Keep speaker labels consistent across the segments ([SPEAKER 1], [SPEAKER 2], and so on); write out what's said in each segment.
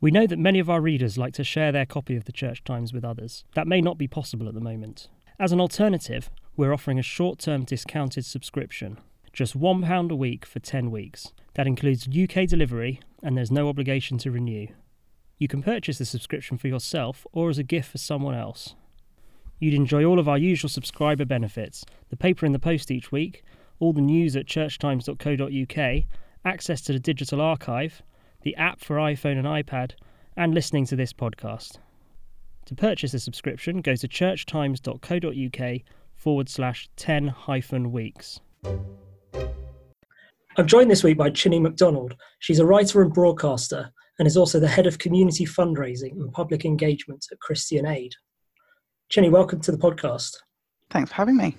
[SPEAKER 1] We know that many of our readers like to share their copy of the Church Times with others. That may not be possible at the moment. As an alternative, we're offering a short term discounted subscription, just £1 a week for 10 weeks. That includes UK delivery, and there's no obligation to renew. You can purchase the subscription for yourself or as a gift for someone else. You'd enjoy all of our usual subscriber benefits the paper in the post each week, all the news at churchtimes.co.uk, access to the digital archive, the app for iPhone and iPad, and listening to this podcast. To purchase a subscription, go to churchtimes.co.uk forward slash 10 hyphen weeks. I'm joined this week by Chine McDonald. She's a writer and broadcaster and is also the head of community fundraising and public engagement at Christian Aid. Chine, welcome to the podcast.
[SPEAKER 2] Thanks for having me.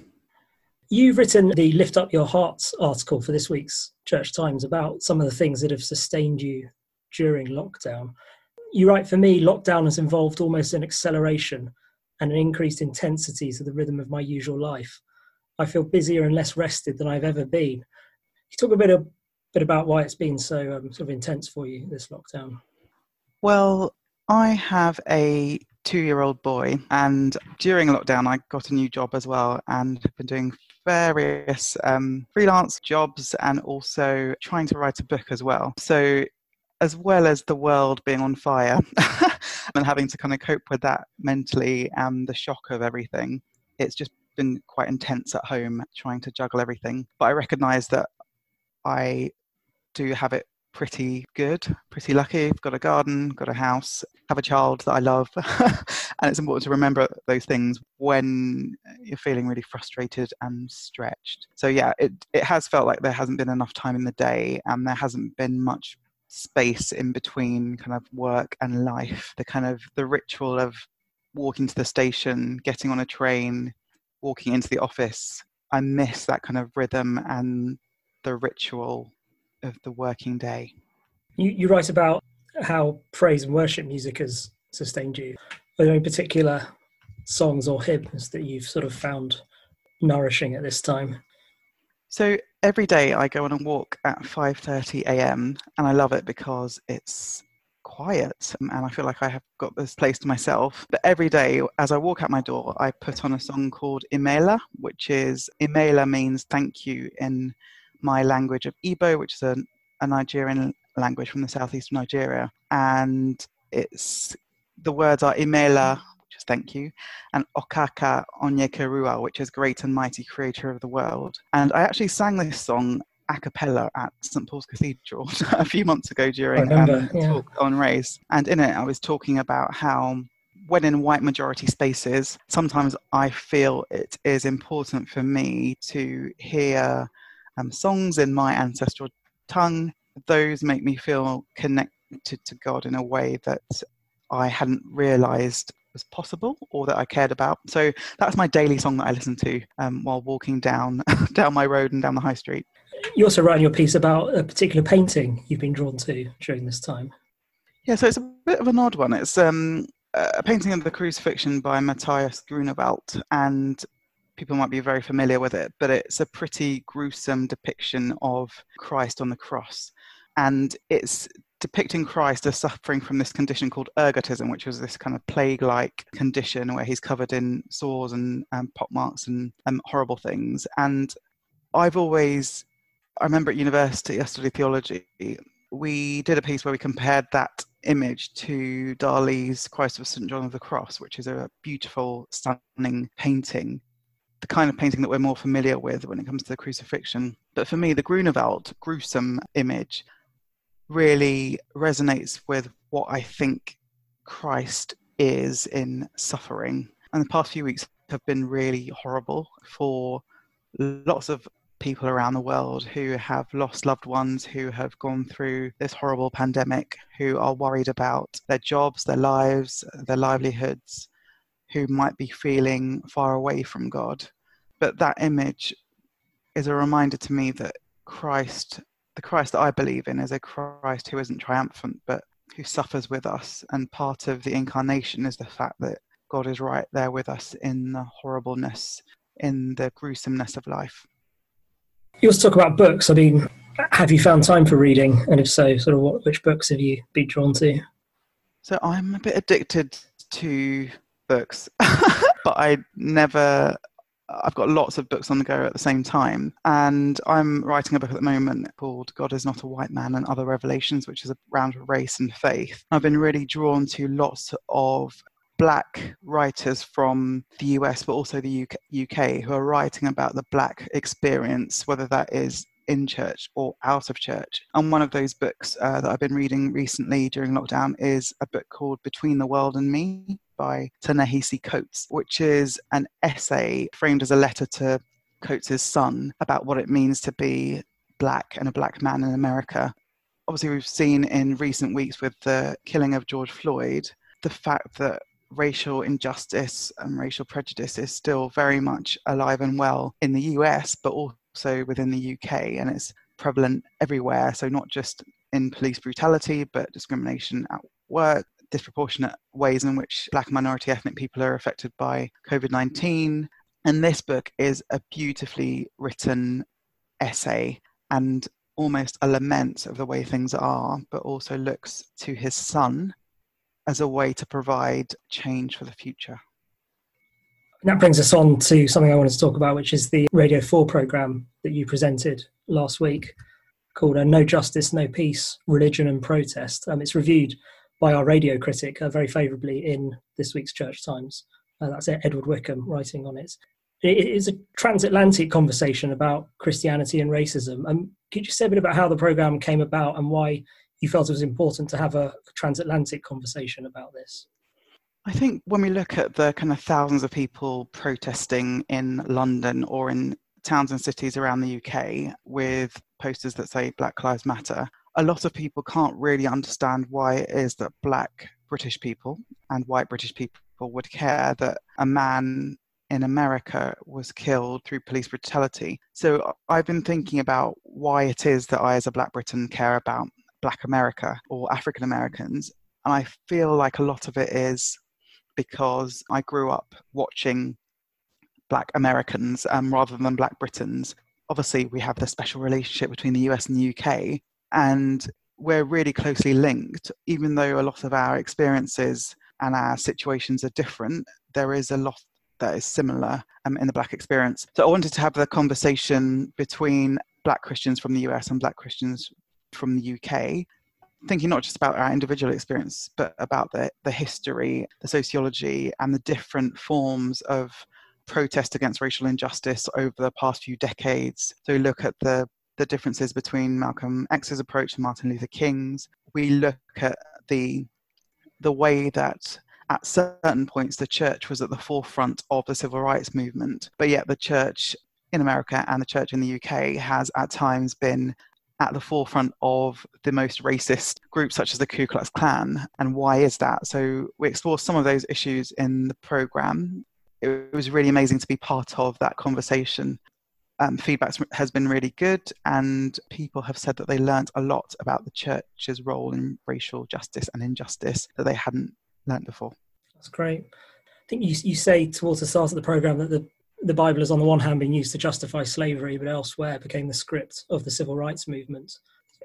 [SPEAKER 1] You've written the Lift Up Your Hearts article for this week's Church Times about some of the things that have sustained you during lockdown. You write, for me, lockdown has involved almost an acceleration and an increased intensity to the rhythm of my usual life. I feel busier and less rested than I've ever been. You talk a bit, a bit about why it's been so um, sort of intense for you, this lockdown.
[SPEAKER 2] Well, I have a two year old boy. And during lockdown, I got a new job as well and have been doing various um, freelance jobs and also trying to write a book as well. So, as well as the world being on fire and having to kind of cope with that mentally and the shock of everything, it's just been quite intense at home trying to juggle everything. But I recognize that I do have it pretty good, pretty lucky. I've got a garden, got a house, have a child that I love. and it's important to remember those things when you're feeling really frustrated and stretched. So yeah, it it has felt like there hasn't been enough time in the day and there hasn't been much space in between kind of work and life. The kind of the ritual of walking to the station, getting on a train, walking into the office. I miss that kind of rhythm and the ritual of the working day.
[SPEAKER 1] You, you write about how praise and worship music has sustained you. Are there any particular songs or hymns that you've sort of found nourishing at this time?
[SPEAKER 2] So every day I go on a walk at 5:30 a.m. and I love it because it's quiet and I feel like I have got this place to myself. But every day as I walk out my door, I put on a song called Imela, which is Imela means thank you in my language of Igbo, which is a, a Nigerian language from the southeast of Nigeria. And it's the words are Imela, which is thank you, and Okaka Onyekerua, which is great and mighty creator of the world. And I actually sang this song a cappella at St Paul's Cathedral a few months ago during remember, um, yeah. talk on race. And in it, I was talking about how when in white majority spaces, sometimes I feel it is important for me to hear um, songs in my ancestral tongue. Those make me feel connected to God in a way that I hadn't realized was possible or that I cared about. So that's my daily song that I listen to um, while walking down down my road and down the high street.
[SPEAKER 1] You also write in your piece about a particular painting you've been drawn to during this time.
[SPEAKER 2] Yeah, so it's a bit of an odd one. It's um, a painting of the crucifixion by Matthias Grunewald, and people might be very familiar with it, but it's a pretty gruesome depiction of Christ on the cross. And it's depicting Christ as suffering from this condition called ergotism, which was this kind of plague like condition where he's covered in sores and um, pockmarks and um, horrible things. And I've always, I remember at university, I studied theology, we did a piece where we compared that image to Dali's Christ of St. John of the Cross, which is a beautiful, stunning painting the kind of painting that we're more familiar with when it comes to the crucifixion. But for me, the Grunewald gruesome image really resonates with what I think Christ is in suffering. And the past few weeks have been really horrible for lots of people around the world who have lost loved ones, who have gone through this horrible pandemic, who are worried about their jobs, their lives, their livelihoods, who might be feeling far away from God. But that image is a reminder to me that Christ, the Christ that I believe in, is a Christ who isn't triumphant, but who suffers with us. And part of the incarnation is the fact that God is right there with us in the horribleness, in the gruesomeness of life.
[SPEAKER 1] You also talk about books. I mean, have you found time for reading? And if so, sort of what, which books have you been drawn to?
[SPEAKER 2] So I'm a bit addicted to books, but I never. I've got lots of books on the go at the same time, and I'm writing a book at the moment called "God Is Not a White Man and Other Revelations," which is around race and faith. I've been really drawn to lots of black writers from the US, but also the UK, who are writing about the black experience, whether that is in church or out of church. And one of those books uh, that I've been reading recently during lockdown is a book called Between the World and Me by Ta-Nehisi Coates, which is an essay framed as a letter to Coates' son about what it means to be black and a black man in America. Obviously, we've seen in recent weeks with the killing of George Floyd the fact that racial injustice and racial prejudice is still very much alive and well in the US, but also within the UK, and it's prevalent everywhere. So, not just in police brutality, but discrimination at work, disproportionate ways in which Black minority ethnic people are affected by COVID 19. And this book is a beautifully written essay and almost a lament of the way things are, but also looks to his son as a way to provide change for the future.
[SPEAKER 1] And that brings us on to something I wanted to talk about, which is the Radio 4 programme that you presented last week called No Justice, No Peace Religion and Protest. Um, it's reviewed by our radio critic uh, very favourably in this week's Church Times. Uh, that's Edward Wickham writing on it. It is a transatlantic conversation about Christianity and racism. Um, could you say a bit about how the programme came about and why you felt it was important to have a transatlantic conversation about this?
[SPEAKER 2] I think when we look at the kind of thousands of people protesting in London or in towns and cities around the UK with posters that say Black Lives Matter, a lot of people can't really understand why it is that black British people and white British people would care that a man in America was killed through police brutality. So I've been thinking about why it is that I, as a black Briton, care about Black America or African Americans. And I feel like a lot of it is because I grew up watching Black Americans um, rather than Black Britons. Obviously, we have the special relationship between the US and the UK, and we're really closely linked. Even though a lot of our experiences and our situations are different, there is a lot that is similar um, in the Black experience. So I wanted to have the conversation between Black Christians from the US and Black Christians from the UK, thinking not just about our individual experience, but about the, the history, the sociology, and the different forms of protest against racial injustice over the past few decades. So look at the, the differences between Malcolm X's approach and Martin Luther King's. We look at the the way that at certain points the church was at the forefront of the civil rights movement, but yet the church in America and the church in the UK has at times been at the forefront of the most racist groups such as the Ku Klux Klan. And why is that? So we explore some of those issues in the program. It was really amazing to be part of that conversation. Um, feedback has been really good, and people have said that they learned a lot about the church's role in racial justice and injustice that they hadn't learned before.
[SPEAKER 1] That's great. I think you, you say towards the start of the program that the the Bible has, on the one hand, been used to justify slavery, but elsewhere became the script of the civil rights movement.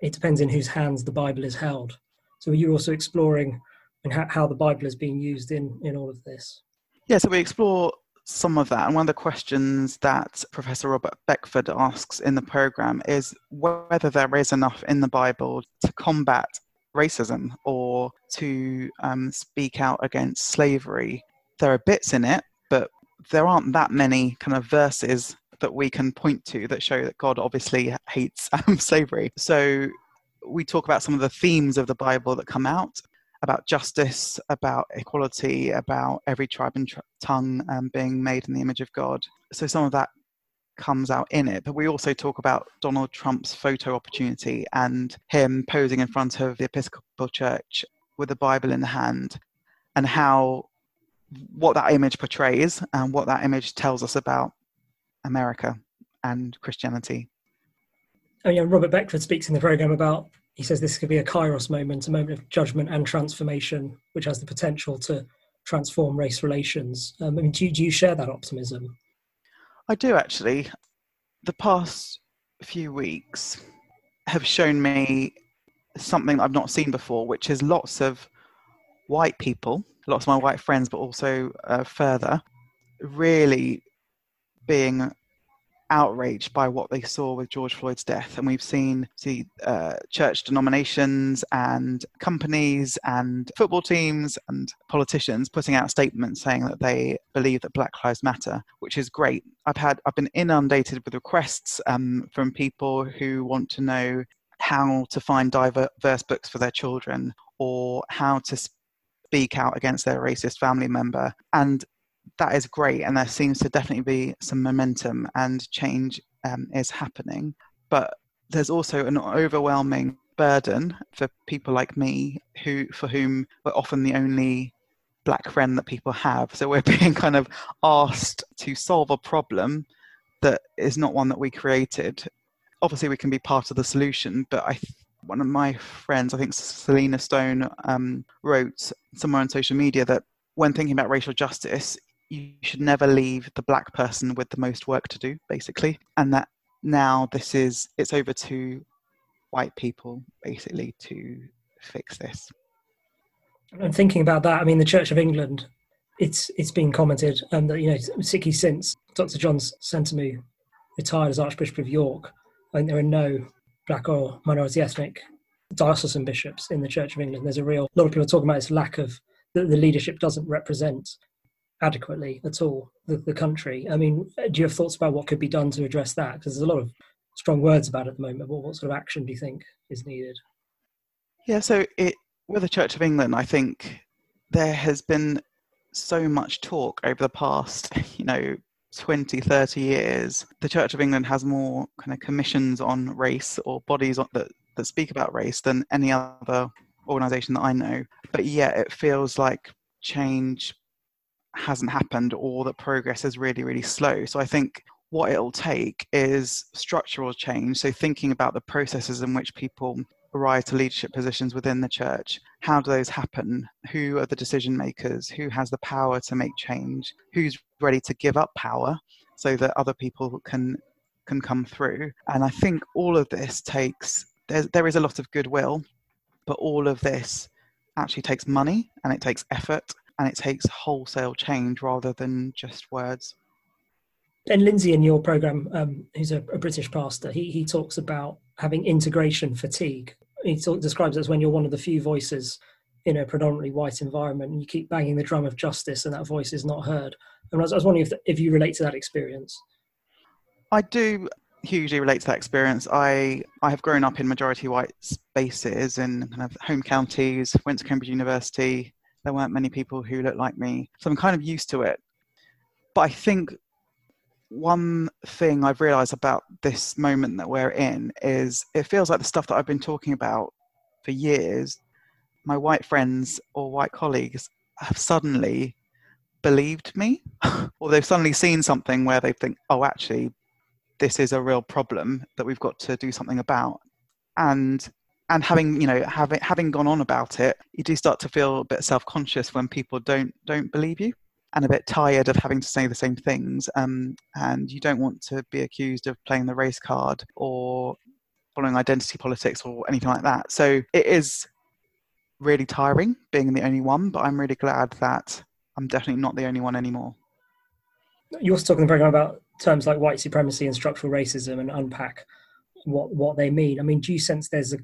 [SPEAKER 1] It depends in whose hands the Bible is held. So, are you also exploring and how the Bible is being used in, in all of this?
[SPEAKER 2] Yeah, so we explore some of that. And one of the questions that Professor Robert Beckford asks in the program is whether there is enough in the Bible to combat racism or to um, speak out against slavery. There are bits in it, but there aren't that many kind of verses that we can point to that show that God obviously hates um, slavery. So we talk about some of the themes of the Bible that come out about justice, about equality, about every tribe and tr- tongue um, being made in the image of God. So some of that comes out in it. But we also talk about Donald Trump's photo opportunity and him posing in front of the Episcopal Church with the Bible in the hand and how what that image portrays and what that image tells us about America and Christianity.
[SPEAKER 1] Oh yeah, Robert Beckford speaks in the program about. He says this could be a kairos moment, a moment of judgment and transformation, which has the potential to transform race relations. Um, I mean, do, do you share that optimism?
[SPEAKER 2] I do actually. The past few weeks have shown me something I've not seen before, which is lots of white people, lots of my white friends, but also uh, further, really being outraged by what they saw with George Floyd's death. And we've seen see uh, church denominations and companies and football teams and politicians putting out statements saying that they believe that Black Lives Matter, which is great. I've had I've been inundated with requests um, from people who want to know how to find diverse books for their children or how to speak out against their racist family member. And that is great. And there seems to definitely be some momentum and change um, is happening. But there's also an overwhelming burden for people like me who for whom we're often the only black friend that people have so we're being kind of asked to solve a problem that is not one that we created obviously we can be part of the solution but i one of my friends i think Selina Stone um, wrote somewhere on social media that when thinking about racial justice you should never leave the black person with the most work to do basically and that now this is it's over to white people basically to fix this
[SPEAKER 1] and thinking about that i mean the church of england it's it's been commented um, that you know since dr john sentamu retired as archbishop of york I think there are no black or minority ethnic diocesan bishops in the Church of England. There's a real a lot of people talking about this lack of the, the leadership doesn't represent adequately at all the, the, country. I mean, uh, do you have thoughts about what could be done to address that? Because there's a lot of strong words about at the moment. What, what sort of action do you think is needed?
[SPEAKER 2] Yeah, so it with the Church of England, I think there has been so much talk over the past, you know, 20, 30 years, the Church of England has more kind of commissions on race or bodies that, that speak about race than any other organization that I know. But yet it feels like change hasn't happened or that progress is really, really slow. So I think what it'll take is structural change. So thinking about the processes in which people rise to leadership positions within the church. How do those happen? Who are the decision makers? Who has the power to make change? Who's ready to give up power so that other people can can come through? And i think all of this takes there's, there is a lot of goodwill but all of this actually takes money and it takes effort and it takes wholesale change rather than just words
[SPEAKER 1] Ben Lindsay in your program, um, who's a, a, British pastor, he, he talks about having integration fatigue he of describes it as when you're one of the few voices in a predominantly white environment and you keep banging the drum of justice and that voice is not heard. And I was, I was wondering if, if you relate to that experience.
[SPEAKER 2] I do hugely relate to that experience. I, I have grown up in majority white spaces in kind of home counties, went to Cambridge University. There weren't many people who looked like me. So I'm kind of used to it. But I think one thing I've realized about this moment that we're in is it feels like the stuff that I've been talking about for years, my white friends or white colleagues have suddenly believed me, or they've suddenly seen something where they think, oh, actually, this is a real problem that we've got to do something about. And and having you know having having gone on about it, you do start to feel a bit self conscious when people don't don't believe you and a bit tired of having to say the same things. Um, and you don't want to be accused of playing the race card or following identity politics or anything like that. So it is really tiring being the only one, but I'm really glad that I'm definitely not the only one anymore.
[SPEAKER 1] You also talking the program about terms like white supremacy and structural racism and unpack what what they mean. I mean, do you sense there's a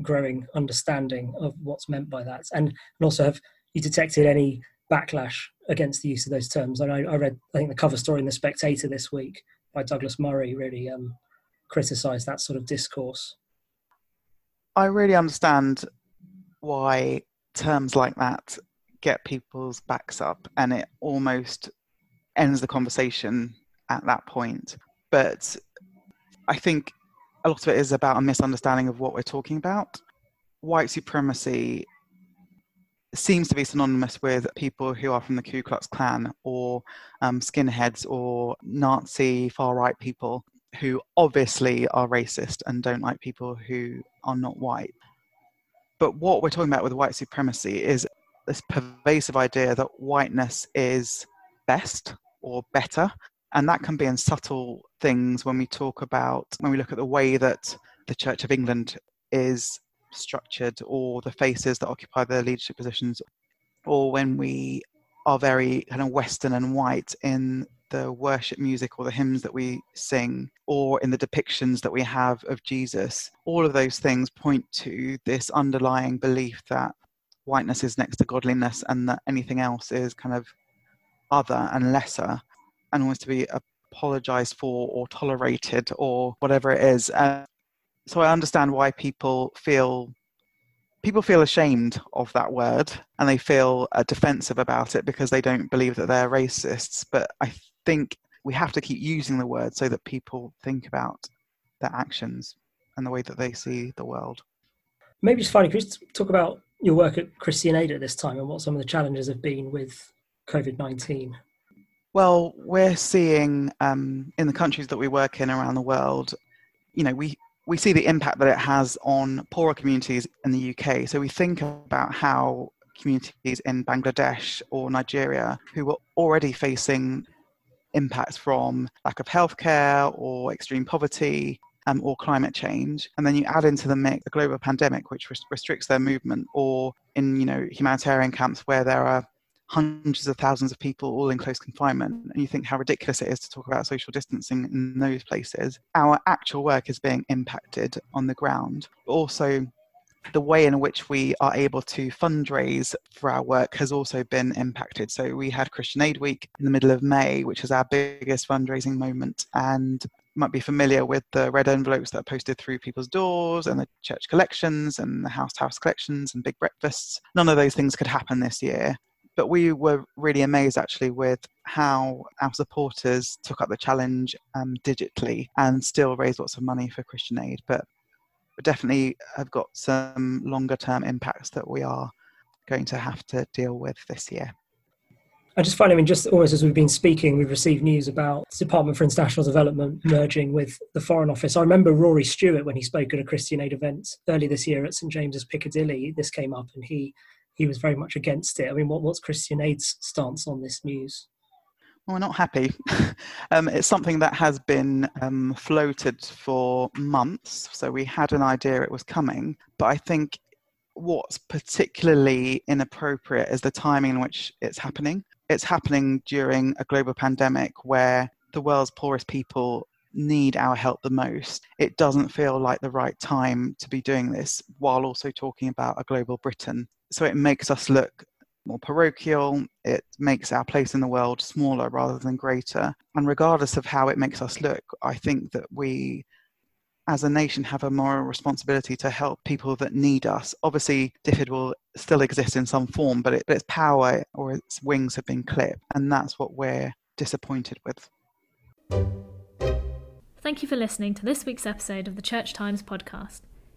[SPEAKER 1] growing understanding of what's meant by that? And, also, have you detected any backlash against the use of those terms. And I, I, read, I think, the cover story in the Spectator this week by Douglas Murray really um, criticised that sort of discourse.
[SPEAKER 2] I really understand why terms like that get people's backs up, and it almost ends the conversation at that point. But I think a lot of it is about a misunderstanding of what we're talking about. White supremacy seems to be synonymous with people who are from the Ku Klux Klan or um, skinheads or Nazi far right people who obviously are racist and don't like people who are not white. But what we're talking about with white supremacy is this pervasive idea that whiteness is best or better. And that can be in subtle things when we talk about, when we look at the way that the Church of England is structured or the faces that occupy the leadership positions or when we are very kind of Western and white in the worship music or the hymns that we sing or in the depictions that we have of Jesus, all of those things point to this underlying belief that whiteness is next to godliness and that anything else is kind of other and lesser and wants to be apologized for or tolerated or whatever it is. Uh, so I understand why people feel people feel ashamed of that word and they feel uh, defensive about it because they don't believe that they're racists. But I think we have to keep using the word so that people think about their actions and the way that they see the world.
[SPEAKER 3] Maybe just finally, could you talk about your work at Christian Aid at this time and what some of the challenges have been with COVID 19?
[SPEAKER 2] Well, we're seeing um, in the countries that we work in around the world, you know, we, we see the impact that it has on poorer communities in the UK. So we think about how communities in Bangladesh or Nigeria who were already facing impacts from lack of healthcare or extreme poverty um, or climate change, and then you add into the mix a global pandemic which restricts their movement, or in you know humanitarian camps where there are hundreds of thousands of people all in close confinement, and you think how ridiculous it is to talk about social distancing in those places. Our actual work is being impacted on the ground. Also, the way in which we are able to fundraise for our work has also been impacted. So we had Christian Aid Week in the middle of May, which is our biggest fundraising moment, and might be familiar with the red envelopes that are posted through people's doors and the church collections and the house to house collections and big breakfasts. None of those things could happen this year. But we were really amazed actually with how our supporters took up the challenge um, digitally and still raised lots of money for Christian Aid. But we definitely have got some longer term impacts that we are going to have to deal with this year.
[SPEAKER 3] I just find, I mean, just almost as we've been speaking, we've received news about the Department for International Development merging with the Foreign Office. I remember Rory Stewart when he spoke at a Christian Aid event early this year at St James's Piccadilly. This came up, and he he was very much against it. I mean, what, what's Christian Aid's stance on this news?
[SPEAKER 2] Well, we're not happy. um, it's something that has been um, floated for months. So we had an idea it was coming, but I think what's particularly inappropriate is the timing in which it's happening. It's happening during a global pandemic where the world's poorest people need our help the most. It doesn't feel like the right time to be doing this while also talking about a global Britain. So it makes us look more parochial, it makes our place in the world smaller rather than greater. And regardless of how it makes us look, I think that we as a nation have a moral responsibility to help people that need us. Obviously, DFID will still exist in some form, but, it, but its power or its wings have been clipped, and that's what we're disappointed with.
[SPEAKER 4] Thank you for listening to this week's episode of the Church Times podcast.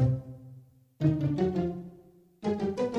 [SPEAKER 4] Thank you.